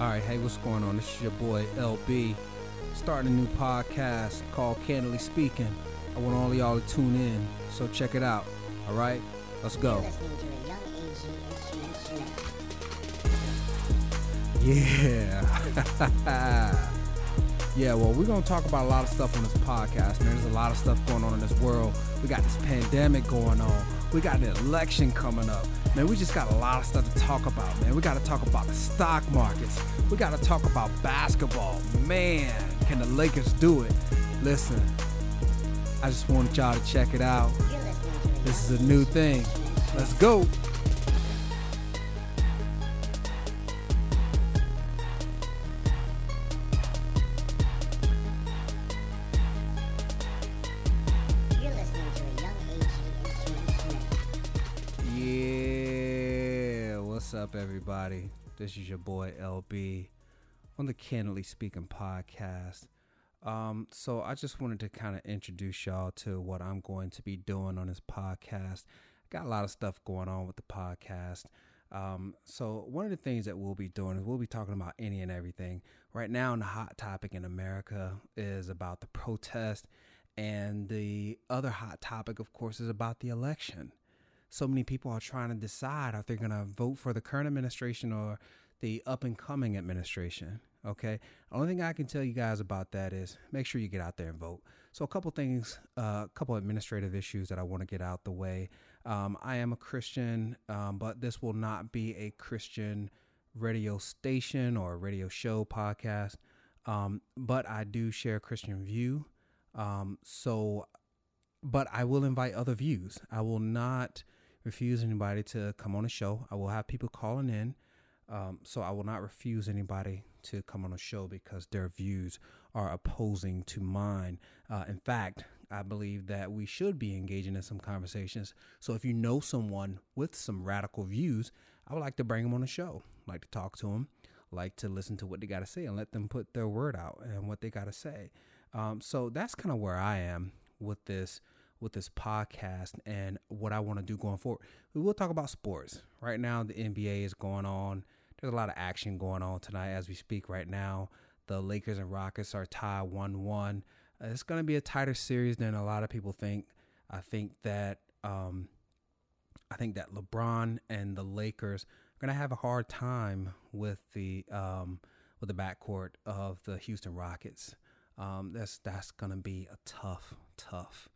All right, hey, what's going on? This is your boy LB, starting a new podcast called Candidly Speaking. I want all of y'all to tune in, so check it out. All right, let's go. listening to a Young AG Instrument Show. Yeah. yeah, well, we're going to talk about a lot of stuff on this podcast, man. There's a lot of stuff going on in this world. We got this pandemic going on. We got an election coming up. Man, we just got a lot of stuff to talk about, man. We got to talk about the stock markets. We got to talk about basketball. Man, can the Lakers do it? Listen, I just wanted y'all to check it out. This is a new thing. Let's go. What's up, everybody? This is your boy LB on the Candidly Speaking podcast. Um, so I just wanted to kind of introduce y'all to what I'm going to be doing on this podcast. Got a lot of stuff going on with the podcast. Um, so one of the things that we'll be doing is we'll be talking about any and everything. Right now, the hot topic in America is about the protest, and the other hot topic, of course, is about the election so many people are trying to decide if they're going to vote for the current administration or the up and coming administration. Okay. The only thing I can tell you guys about that is make sure you get out there and vote. So, a couple things, a uh, couple administrative issues that I want to get out the way. Um, I am a Christian, um, but this will not be a Christian radio station or radio show podcast. Um, but I do share Christian view. Um, so but I will invite other views. I will not refuse anybody to come on a show. I will have people calling in. Um, so I will not refuse anybody to come on a show because their views are opposing to mine. Uh, in fact, I believe that we should be engaging in some conversations. So if you know someone with some radical views, I would like to bring them on the show, like to talk to them, like to listen to what they got to say and let them put their word out and what they got to say. Um, so that's kind of where I am with this with this podcast and what I want to do going forward. We will talk about sports. Right now the NBA is going on. There's a lot of action going on tonight as we speak right now. The Lakers and Rockets are tied 1-1. Uh, it's going to be a tighter series than a lot of people think. I think that um I think that LeBron and the Lakers are going to have a hard time with the um with the backcourt of the Houston Rockets. Um, that's that's gonna be a tough, tough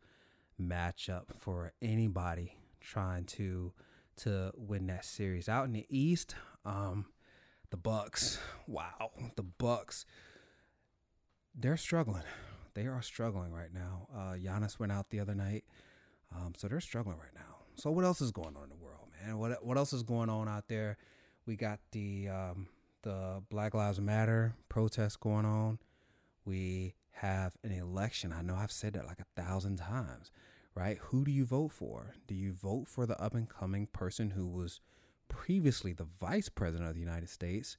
matchup for anybody trying to to win that series. Out in the East, um, the Bucks. Wow, the Bucks. They're struggling. They are struggling right now. Uh, Giannis went out the other night, um, so they're struggling right now. So what else is going on in the world, man? What what else is going on out there? We got the um, the Black Lives Matter protest going on we have an election. I know I've said that like a thousand times, right? Who do you vote for? Do you vote for the up and coming person who was previously the vice president of the United States?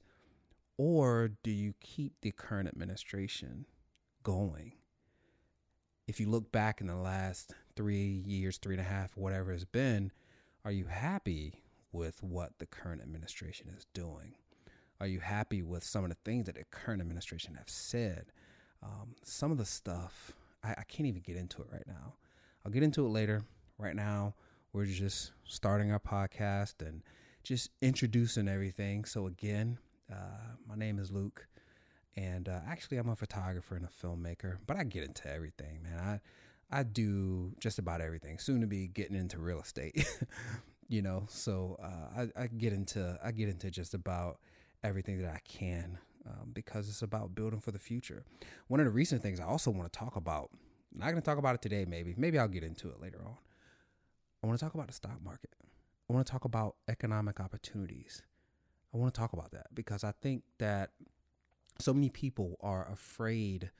Or do you keep the current administration going? If you look back in the last three years, three and a half, whatever it's been, are you happy with what the current administration is doing? Are you happy with some of the things that the current administration have said? Um, some of the stuff I, I can't even get into it right now. I'll get into it later. Right now, we're just starting our podcast and just introducing everything. So again, uh, my name is Luke, and uh, actually, I'm a photographer and a filmmaker. But I get into everything, man. I I do just about everything. Soon to be getting into real estate, you know. So uh, I, I get into I get into just about everything that I can um, because it's about building for the future. One of the recent things I also want to talk about, not going to talk about it today, maybe. Maybe I'll get into it later on. I want to talk about the stock market. I want to talk about economic opportunities. I want to talk about that because I think that so many people are afraid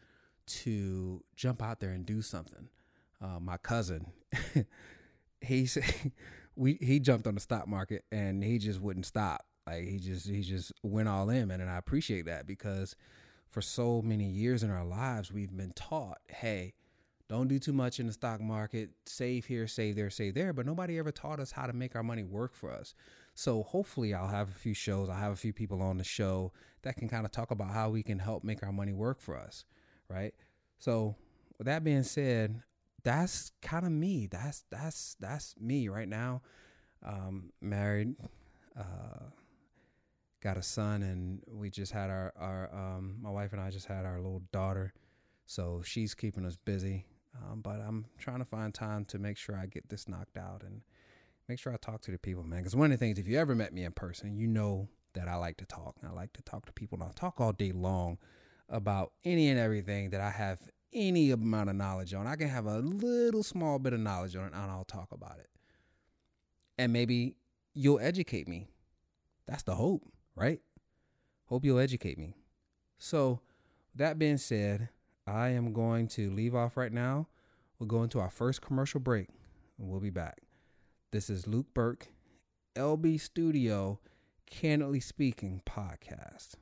to jump out there and do something. Uh, my cousin, he we he jumped on the stock market and he just wouldn't stop. Like he just he just went all in, man, and I appreciate that because for so many years in our lives we've been taught, hey, Don't do too much in the stock market. Save here, save there, save there. But nobody ever taught us how to make our money work for us. So hopefully, I'll have a few shows. I'll have a few people on the show that can kind of talk about how we can help make our money work for us, right? So, with that being said, that's kind of me. That's that's that's me right now. Um, married, uh, got a son, and we just had our our um, my wife and I just had our little daughter, so she's keeping us busy. Um, but I'm trying to find time to make sure I get this knocked out and make sure I talk to the people, man. Because one of the things, if you ever met me in person, you know that I like to talk. I like to talk to people, and I'll talk all day long about any and everything that I have any amount of knowledge on. I can have a little small bit of knowledge on it, and I'll talk about it. And maybe you'll educate me. That's the hope, right? Hope you'll educate me. So, that being said, I am going to leave off right now. We'll go into our first commercial break and we'll be back. This is Luke Burke, LB Studio, Candidly Speaking podcast.